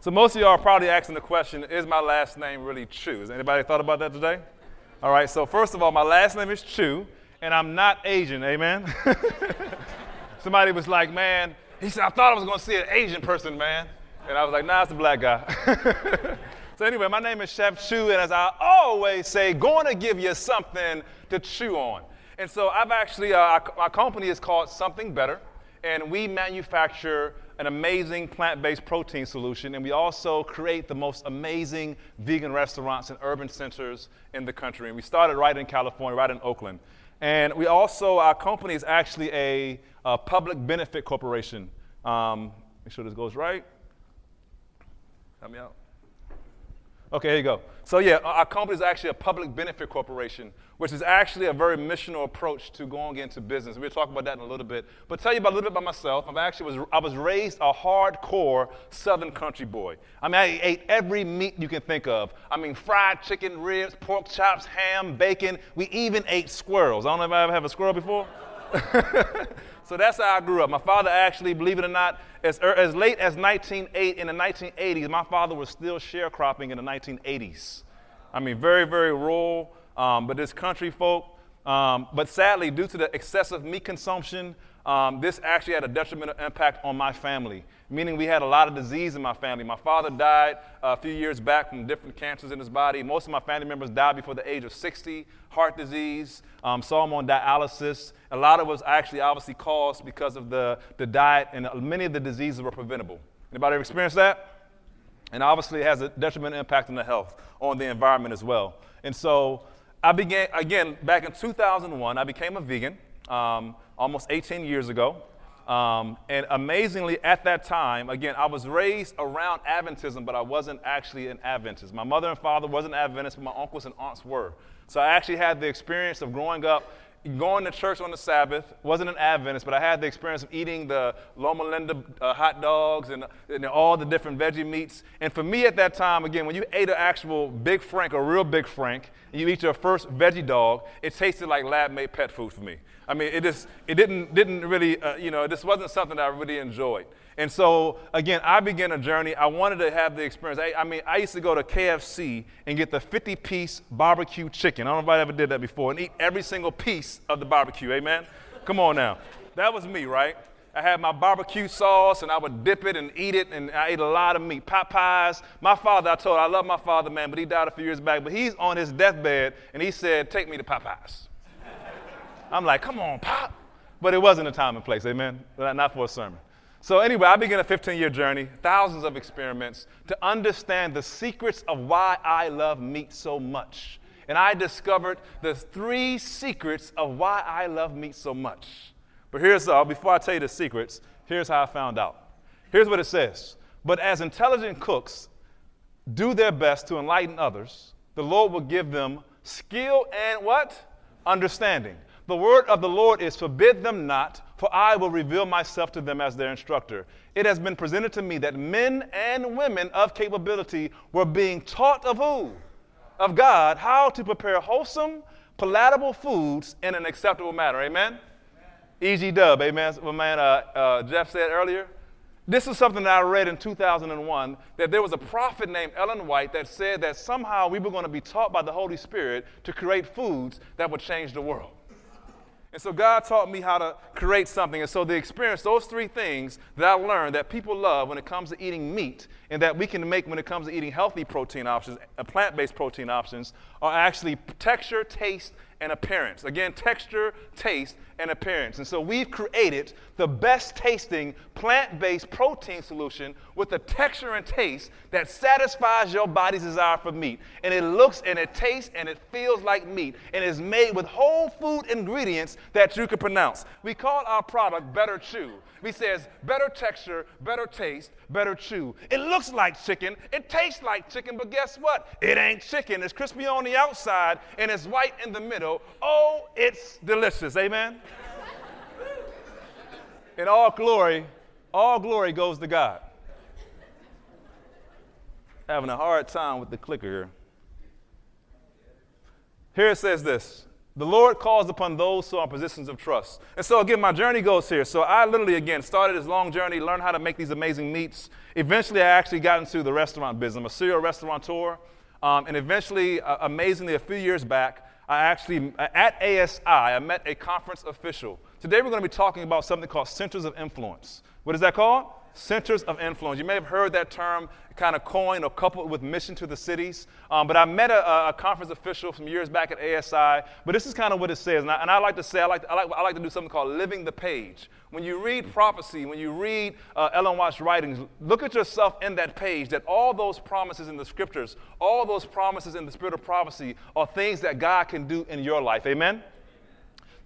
So most of y'all are probably asking the question, is my last name really Chew? Has anybody thought about that today? All right, so first of all, my last name is Chew, and I'm not Asian, amen? Somebody was like, man, he said, I thought I was gonna see an Asian person, man. And I was like, nah, it's a black guy. so anyway, my name is Chef Chew, and as I always say, to give you something to chew on. And so I've actually, uh, our company is called Something Better, and we manufacture an amazing plant based protein solution, and we also create the most amazing vegan restaurants and urban centers in the country. And we started right in California, right in Oakland. And we also, our company is actually a, a public benefit corporation. Um, make sure this goes right. Help me out. Okay, here you go. So, yeah, our company is actually a public benefit corporation, which is actually a very missional approach to going into business. We'll talk about that in a little bit. But tell you about a little bit about myself. I actually was, I was raised a hardcore Southern country boy. I mean, I ate every meat you can think of. I mean, fried chicken, ribs, pork chops, ham, bacon. We even ate squirrels. I don't know if I ever have a squirrel before. So that's how I grew up. My father actually, believe it or not, as, as late as 1908 in the 1980s, my father was still sharecropping in the 1980s. I mean, very, very rural, um, but this country folk. Um, but sadly, due to the excessive meat consumption, um, this actually had a detrimental impact on my family, meaning we had a lot of disease in my family. My father died a few years back from different cancers in his body. Most of my family members died before the age of 60, heart disease, um, saw him on dialysis. A lot of it was actually obviously caused because of the, the diet, and many of the diseases were preventable. Anybody ever experienced that? And obviously, it has a detrimental impact on the health, on the environment as well. And so, I began, again, back in 2001, I became a vegan um, almost 18 years ago. Um, and amazingly, at that time, again, I was raised around Adventism, but I wasn't actually an Adventist. My mother and father wasn't Adventists, but my uncles and aunts were. So I actually had the experience of growing up going to church on the Sabbath, wasn't an Adventist, but I had the experience of eating the Loma Linda uh, hot dogs and, and, all the different veggie meats. And for me at that time, again, when you ate an actual Big Frank, a real Big Frank, and you eat your first veggie dog, it tasted like lab-made pet food for me. I mean, it just it didn't didn't really uh, you know this wasn't something that I really enjoyed. And so again, I began a journey. I wanted to have the experience. I, I mean, I used to go to KFC and get the 50-piece barbecue chicken. I don't know if I ever did that before, and eat every single piece of the barbecue. Amen. Come on now, that was me, right? I had my barbecue sauce and I would dip it and eat it, and I ate a lot of meat. Popeyes. My father, I told, I love my father, man, but he died a few years back. But he's on his deathbed, and he said, "Take me to Popeyes." I'm like, come on, Pop. But it wasn't a time and place, amen? Not for a sermon. So, anyway, I began a 15 year journey, thousands of experiments to understand the secrets of why I love meat so much. And I discovered the three secrets of why I love meat so much. But here's all, before I tell you the secrets, here's how I found out. Here's what it says But as intelligent cooks do their best to enlighten others, the Lord will give them skill and what? Understanding. The word of the Lord is, Forbid them not, for I will reveal myself to them as their instructor. It has been presented to me that men and women of capability were being taught of who? Of God, how to prepare wholesome, palatable foods in an acceptable manner. Amen? Easy dub, amen. What man uh, uh, Jeff said earlier. This is something that I read in 2001 that there was a prophet named Ellen White that said that somehow we were going to be taught by the Holy Spirit to create foods that would change the world. And so God taught me how to create something. And so the experience, those three things that I learned that people love when it comes to eating meat and that we can make when it comes to eating healthy protein options, uh, plant-based protein options, are actually texture, taste, and appearance. Again, texture, taste, and appearance. And so we've created the best tasting plant based protein solution with a texture and taste that satisfies your body's desire for meat. And it looks and it tastes and it feels like meat. And is made with whole food ingredients that you can pronounce. We call our product Better Chew. We says better texture, better taste, better chew. It looks like chicken, it tastes like chicken, but guess what? It ain't chicken. It's crispy on the outside and it's white in the middle. Oh, it's delicious. Amen. And all glory, all glory goes to God. Having a hard time with the clicker here. Here it says this The Lord calls upon those who are in positions of trust. And so, again, my journey goes here. So, I literally, again, started this long journey, learned how to make these amazing meats. Eventually, I actually got into the restaurant business. I'm a serial restaurateur. Um, and eventually, uh, amazingly, a few years back, I actually, at ASI, I met a conference official. Today, we're going to be talking about something called centers of influence. What is that called? Centers of influence. You may have heard that term kind of coined or coupled with mission to the cities. Um, but I met a, a, conference official some years back at ASI. But this is kind of what it says. And I, and I like to say, I like, I, like, I like to do something called living the page. When you read prophecy, when you read uh, Ellen White's writings, look at yourself in that page that all those promises in the scriptures, all those promises in the spirit of prophecy are things that God can do in your life. Amen?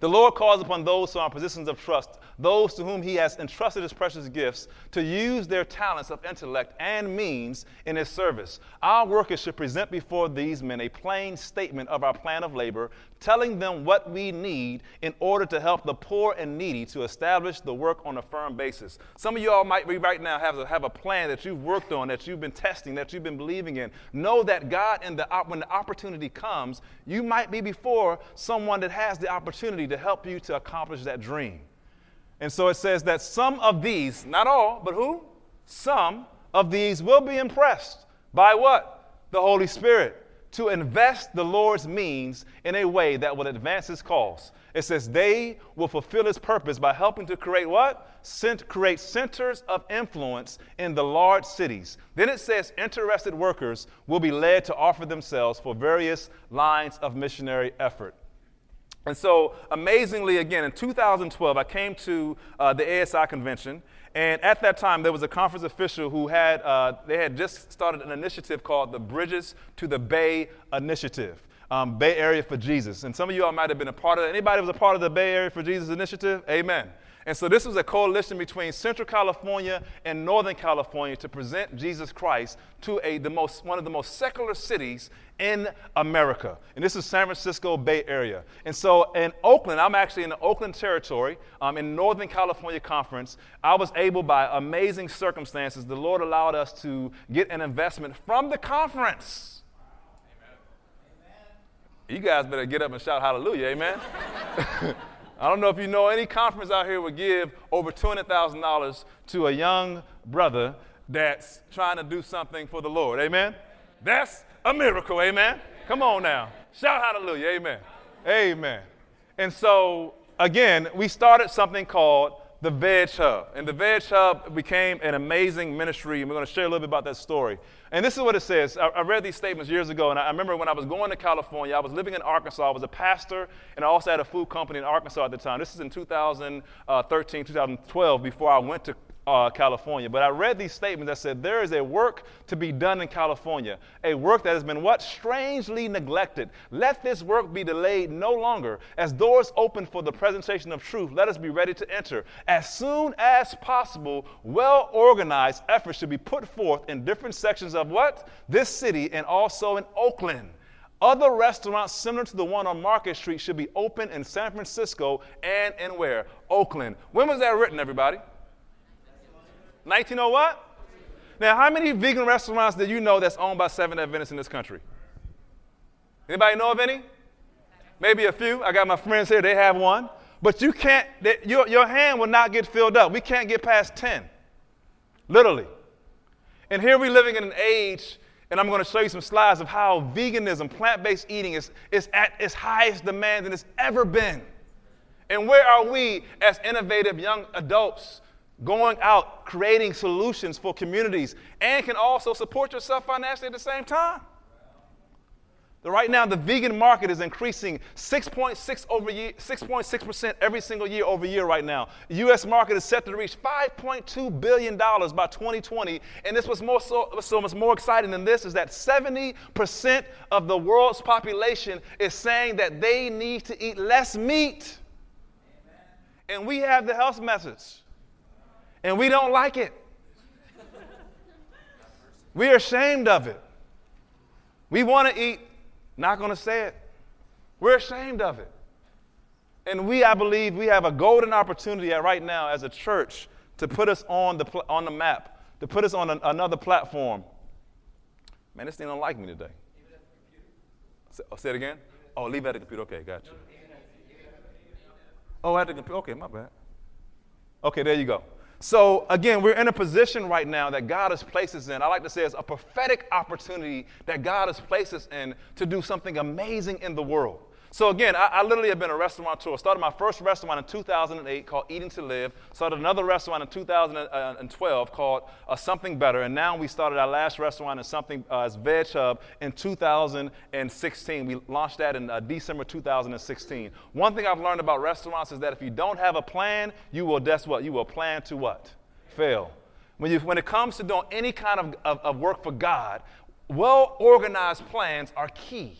The Lord calls upon those who are in positions of trust those to whom he has entrusted his precious gifts to use their talents of intellect and means in his service. Our workers should present before these men a plain statement of our plan of labor, telling them what we need in order to help the poor and needy to establish the work on a firm basis. Some of you all might be right now have a, have a plan that you've worked on, that you've been testing, that you've been believing in. Know that God, and the, when the opportunity comes, you might be before someone that has the opportunity to help you to accomplish that dream. And so it says that some of these, not all, but who? Some of these will be impressed by what? The Holy Spirit to invest the Lord's means in a way that will advance his cause. It says they will fulfill his purpose by helping to create what? Cent- create centers of influence in the large cities. Then it says interested workers will be led to offer themselves for various lines of missionary effort. And so, amazingly, again, in 2012, I came to uh, the ASI convention, and at that time, there was a conference official who had uh, they had just started an initiative called the Bridges to the Bay Initiative, um, Bay Area for Jesus. And some of you all might have been a part of it. Anybody was a part of the Bay Area for Jesus initiative? Amen. And so this was a coalition between Central California and Northern California to present Jesus Christ to a, the most, one of the most secular cities in America. And this is San Francisco Bay Area. And so in Oakland, I'm actually in the Oakland territory, um, in Northern California Conference. I was able, by amazing circumstances, the Lord allowed us to get an investment from the conference. Amen. You guys better get up and shout hallelujah, amen. I don't know if you know any conference out here would give over $200,000 to a young brother that's trying to do something for the Lord. Amen? That's a miracle. Amen? Come on now. Shout hallelujah. Amen. Amen. And so, again, we started something called the Veg Hub. And the Veg Hub became an amazing ministry, and we're going to share a little bit about that story. And this is what it says. I, I read these statements years ago, and I, I remember when I was going to California, I was living in Arkansas. I was a pastor, and I also had a food company in Arkansas at the time. This is in 2013, uh, 2012, before I went to uh, California. But I read these statements that said there is a work to be done in California, a work that has been what? Strangely neglected. Let this work be delayed no longer. As doors open for the presentation of truth, let us be ready to enter. As soon as possible, well organized efforts should be put forth in different sections of what? This city and also in Oakland. Other restaurants similar to the one on Market Street should be open in San Francisco and in where? Oakland. When was that written, everybody? 1900 what? Now, how many vegan restaurants do you know that's owned by Seven Adventists in this country? Anybody know of any? Maybe a few. I got my friends here, they have one. But you can't, they, your, your hand will not get filled up. We can't get past 10. Literally. And here we're living in an age, and I'm going to show you some slides of how veganism, plant based eating, is, is at its highest demand than it's ever been. And where are we as innovative young adults going out, creating solutions for communities, and can also support yourself financially at the same time. Right now, the vegan market is increasing 6.6 over 6.6% every single year over year right now. The U.S. market is set to reach 5.2 billion dollars by 2020. And this was more so, so much more exciting than this is that 70% of the world's population is saying that they need to eat less meat. And we have the health message and we don't like it. We are ashamed of it. We want to eat, not going to say it. We're ashamed of it. And we, I believe, we have a golden opportunity right now as a church to put us on the, on the map, to put us on an, another platform. Man, this thing don't like me today. Say, oh, say it again. Oh, leave it at the computer. Okay, gotcha. Oh, at the computer. Okay, my bad. Okay, there you go. So again, we're in a position right now that God has placed us in. I like to say it's a prophetic opportunity that God has placed us in to do something amazing in the world. So again, I, I, literally have been a restaurateur. Started my first restaurant in 2008 called Eating to Live. Started another restaurant in 2012 called uh, Something Better. And now we started our last restaurant in something uh, as Veg Hub in 2016. We launched that in uh, December 2016. One thing I've learned about restaurants is that if you don't have a plan, you will, guess what? You will plan to what? Fail. When, you, when it comes to doing any kind of, of, of work for God, well organized plans are key.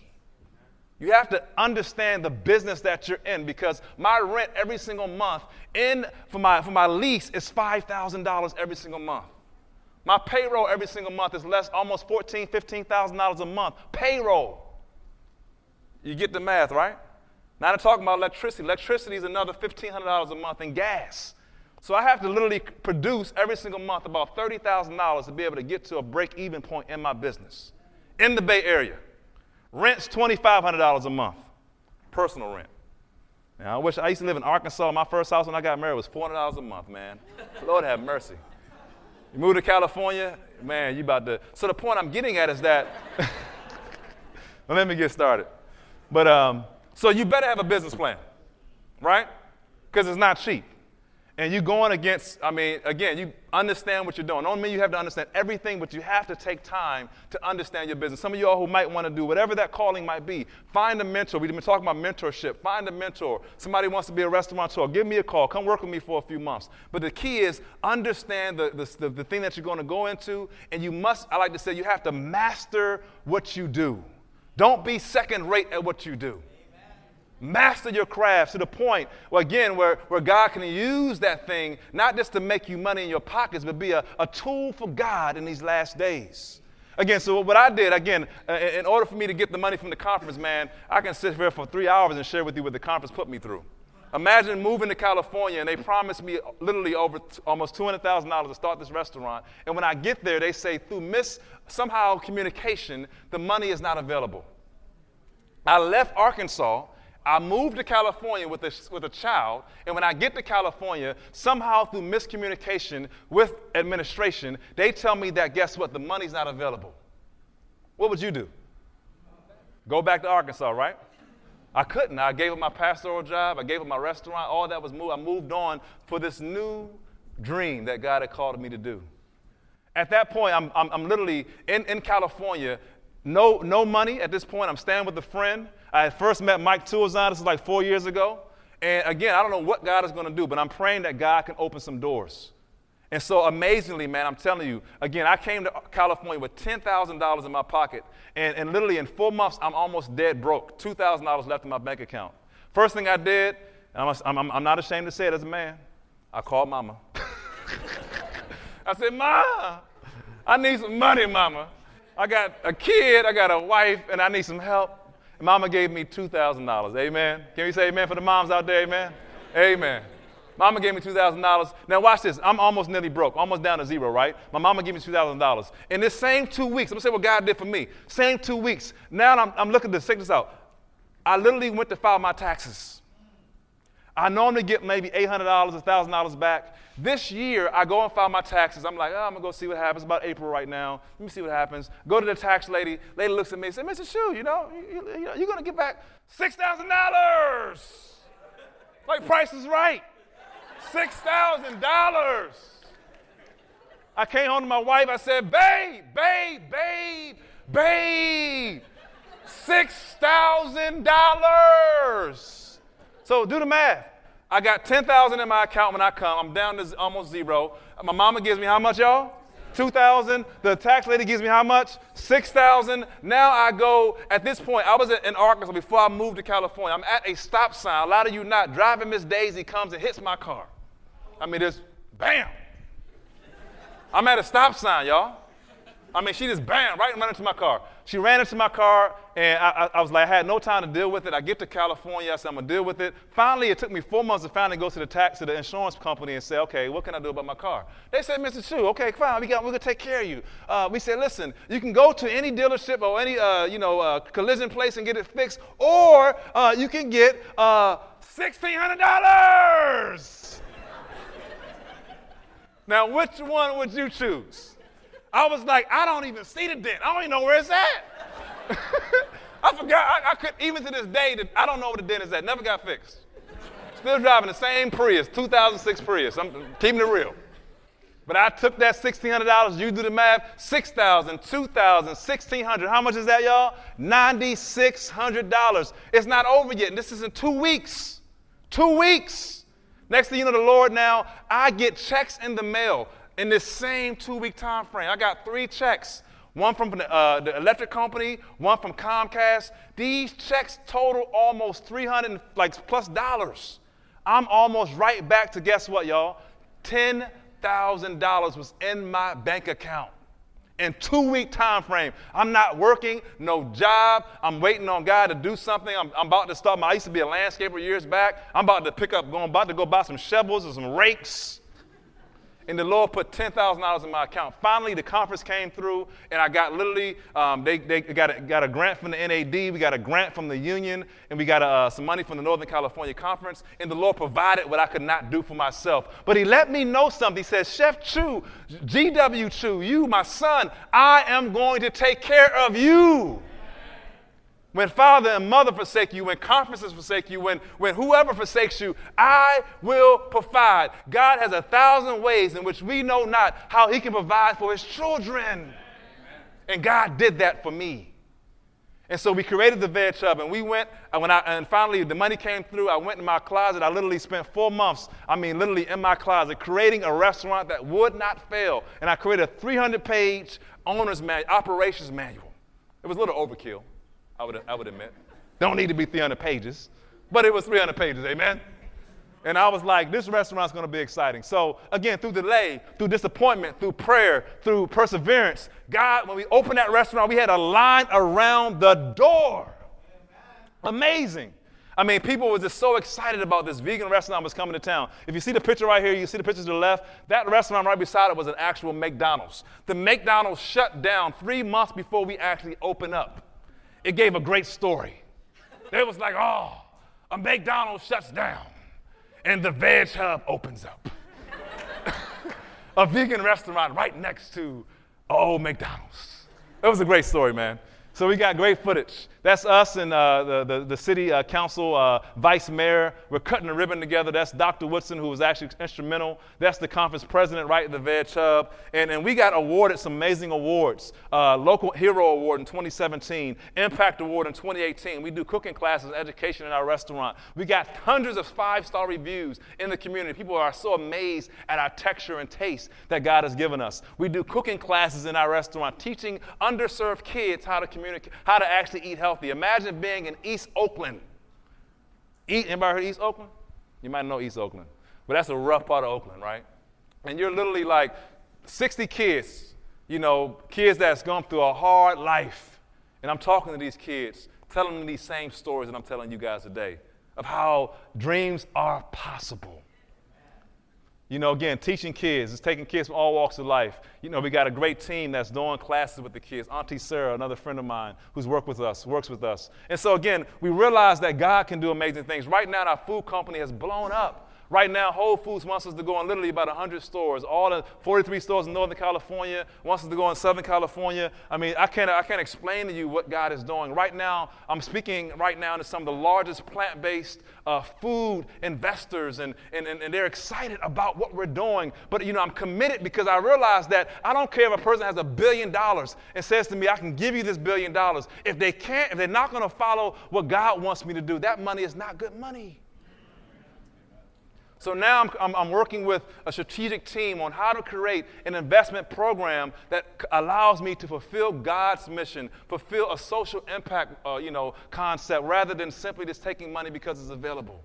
You have to understand the business that you're in because my rent every single month in for my for my lease is five thousand dollars every single month. My payroll every single month is less almost fourteen, fifteen thousand dollars a month. Payroll. You get the math, right? Now I'm talking about electricity. Electricity is another fifteen hundred dollars a month in gas. So I have to literally produce every single month about thirty thousand dollars to be able to get to a break-even point in my business in the Bay Area. Rent's $2,500 a month, personal rent. Now, I wish I used to live in Arkansas. My first house when I got married was $400 a month, man. Lord have mercy. You move to California, man, you about to. So the point I'm getting at is that. well, let me get started. But um, so you better have a business plan, right? Because it's not cheap and you're going against, I mean, again, you understand what you're doing. Don't mean you have to understand everything, but you have to take time to understand your business. Some of y'all who might want to do whatever that calling might be, find a mentor. We've been talking about mentorship. Find a mentor. Somebody wants to be a restaurateur. Give me a call. Come work with me for a few months. But the key is understand the, the, the, the thing that you're going to go into, and you must, I like to say, you have to master what you do. Don't be second rate at what you do. Master your craft to the point, where, again, where, where God can use that thing not just to make you money in your pockets, but be a, a tool for God in these last days. Again, so what I did, again, uh, in order for me to get the money from the conference, man, I can sit here for three hours and share with you what the conference put me through. Imagine moving to California and they promised me literally over t- almost $200,000 to start this restaurant. And when I get there, they say through miss somehow communication, the money is not available. I left Arkansas I moved to California with a, with a child, and when I get to California, somehow through miscommunication with administration, they tell me that guess what? The money's not available. What would you do? Go back to Arkansas, right? I couldn't. I gave up my pastoral job, I gave up my restaurant, all that was moved. I moved on for this new dream that God had called me to do. At that point, I'm, I'm, I'm literally in, in California, no, no money at this point. I'm staying with a friend. I first met Mike Tuazon, this is like four years ago. And again, I don't know what God is going to do, but I'm praying that God can open some doors. And so amazingly, man, I'm telling you, again, I came to California with $10,000 in my pocket. And, and literally in four months, I'm almost dead broke. $2,000 left in my bank account. First thing I did, I'm, I'm, I'm not ashamed to say it as a man, I called mama. I said, Ma, I need some money, mama. I got a kid, I got a wife, and I need some help. Mama gave me $2,000. Amen. Can you say amen for the moms out there? Amen. Amen. Mama gave me $2,000. Now, watch this. I'm almost nearly broke, almost down to zero, right? My mama gave me $2,000. In this same two weeks, I'm going to say what God did for me. Same two weeks. Now I'm, I'm looking to check this out. I literally went to file my taxes. I normally get maybe $800, $1,000 back. This year, I go and file my taxes. I'm like, oh, I'm gonna go see what happens. About April right now. Let me see what happens. Go to the tax lady. Lady looks at me and says, Mr. Chew, you know, you, you, you're gonna get back $6,000. Like, price is right. $6,000. I came home to my wife. I said, babe, babe, babe, babe, $6,000. So do the math. I got 10,000 in my account when I come. I'm down to almost zero. My mama gives me how much, y'all? 2,000. The tax lady gives me how much? 6,000. Now I go, at this point, I was in Arkansas before I moved to California. I'm at a stop sign. A lot of you not. Driving Miss Daisy comes and hits my car. I mean, just bam. I'm at a stop sign, y'all. I mean, she just bam, right ran into my car. She ran into my car, and I, I, I, was like, I had no time to deal with it. I get to California, I said, I'm gonna deal with it. Finally, it took me four months to finally go to the tax to the insurance company and say, okay, what can I do about my car? They said, Mr. Chew, okay, fine, we got, we're gonna take care of you. Uh, we said, listen, you can go to any dealership or any, uh, you know, uh, collision place and get it fixed, or uh, you can get $1,600. Uh, now, which one would you choose? I was like, I don't even see the dent. I don't even know where it's at. I forgot. I, I, could even to this day. I don't know where the dent is at. Never got fixed. Still driving the same Prius, 2006 Prius. I'm keeping it real. But I took that $1,600. You do the math. 6,000, 2,000, 1,600. How much is that, y'all? $9,600. It's not over yet. And this is in two weeks. Two weeks. Next thing you know, the Lord now, I get checks in the mail in this same two week time frame. I got three checks one from the, uh, the, electric company, one from Comcast. These checks total almost 300 like plus dollars. I'm almost right back to guess what, y'all? $10,000 was in my bank account in two week time frame. I'm not working, no job. I'm waiting on God to do something. I'm, I'm, about to start. My, I used to be a landscaper years back. I'm about to pick up, going about to go buy some shovels and some rakes and the Lord put $10,000 in my account. Finally, the conference came through, and I got literally, um, they, they got, a, got a grant from the NAD, we got a grant from the union, and we got uh, some money from the Northern California Conference, and the Lord provided what I could not do for myself. But He let me know something. He says, Chef Chew, GW Chew, you, my son, I am going to take care of you. When father and mother forsake you, when conferences forsake you, when, when whoever forsakes you, I will provide. God has a thousand ways in which we know not how he can provide for his children. And God did that for me. And so we created the Veg Hub, and we went, and, when I, and finally the money came through. I went in my closet. I literally spent four months, I mean, literally in my closet, creating a restaurant that would not fail. And I created a 300 page owner's manual, operations manual. It was a little overkill. I would, I would admit. Don't need to be 300 pages, but it was 300 pages, amen? And I was like, this restaurant's gonna be exciting. So, again, through delay, through disappointment, through prayer, through perseverance, God, when we opened that restaurant, we had a line around the door. Amazing. I mean, people were just so excited about this vegan restaurant was coming to town. If you see the picture right here, you see the pictures to the left, that restaurant right beside it was an actual McDonald's. The McDonald's shut down three months before we actually opened up it gave a great story. It was like, oh, a McDonald's shuts down and the Veg Hub opens up. a vegan restaurant right next to old McDonald's. It was a great story, man. So we got great footage. That's us and uh, the, the, the, city uh, council uh, vice mayor. We're cutting the ribbon together. That's Dr. Woodson, who was actually instrumental. That's the conference president right at the Veg Hub. And, and we got awarded some amazing awards. Uh, Local Hero Award in 2017, Impact Award in 2018. We do cooking classes and education in our restaurant. We got hundreds of five-star reviews in the community. People are so amazed at our texture and taste that God has given us. We do cooking classes in our restaurant, teaching underserved kids how to communicate, how to actually eat healthy healthy. Imagine being in East Oakland. Anybody heard East Oakland? You might know East Oakland, but that's a rough part of Oakland, right? And you're literally like 60 kids, you know, kids that's gone through a hard life. And I'm talking to these kids, telling them these same stories that I'm telling you guys today of how dreams are possible. You know, again, teaching kids, it's taking kids from all walks of life. You know, we got a great team that's doing classes with the kids. Auntie Sarah, another friend of mine who's worked with us, works with us. And so, again, we realize that God can do amazing things. Right now, our food company has blown up. Right now, Whole Foods wants us to go in literally about 100 stores, all the 43 stores in Northern California, wants us to go in Southern California. I mean, I can't, I can't explain to you what God is doing. Right now, I'm speaking right now to some of the largest plant based uh, food investors, and, and, and, and they're excited about what we're doing. But, you know, I'm committed because I realize that I don't care if a person has a billion dollars and says to me, I can give you this billion dollars. If they can't, if they're not going to follow what God wants me to do, that money is not good money. So now I'm, I'm, I'm, working with a strategic team on how to create an investment program that allows me to fulfill God's mission, fulfill a social impact, uh, you know, concept, rather than simply just taking money because it's available.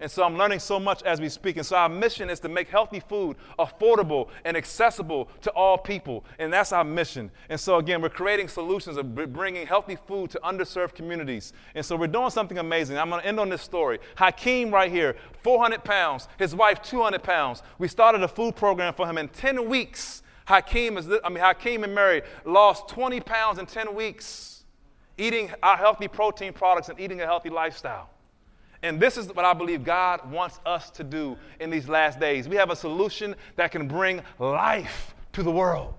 And so I'm learning so much as we speak. And so our mission is to make healthy food affordable and accessible to all people. And that's our mission. And so again, we're creating solutions of bringing healthy food to underserved communities. And so we're doing something amazing. I'm going to end on this story. Hakeem right here, 400 pounds, his wife 200 pounds. We started a food program for him in 10 weeks. Hakeem is, I mean, Hakeem and Mary lost 20 pounds in 10 weeks, eating our healthy protein products and eating a healthy lifestyle. And this is what I believe God wants us to do in these last days. We have a solution that can bring life to the world.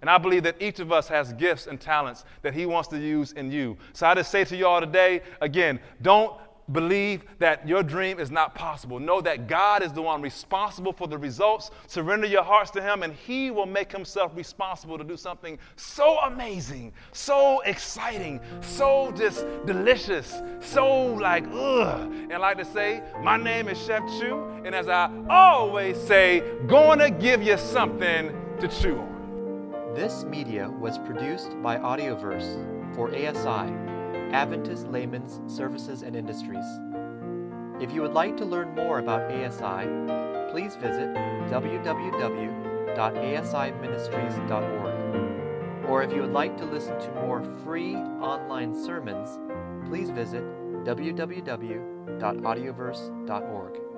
And I believe that each of us has gifts and talents that He wants to use in you. So I just say to you all today again, don't believe that your dream is not possible. Know that God is the one responsible for the results. Surrender your hearts to Him, and He will make Himself responsible to do something so amazing, so exciting, so just delicious, so like, ugh. And like to say, my name is Chef Chew, and as I always say, gonna give you something to chew on. This media was produced by Audioverse for ASI Adventist Layman's Services and Industries. If you would like to learn more about ASI, please visit www.asiministries.org. Or if you would like to listen to more free online sermons, please visit www.audioverse.org.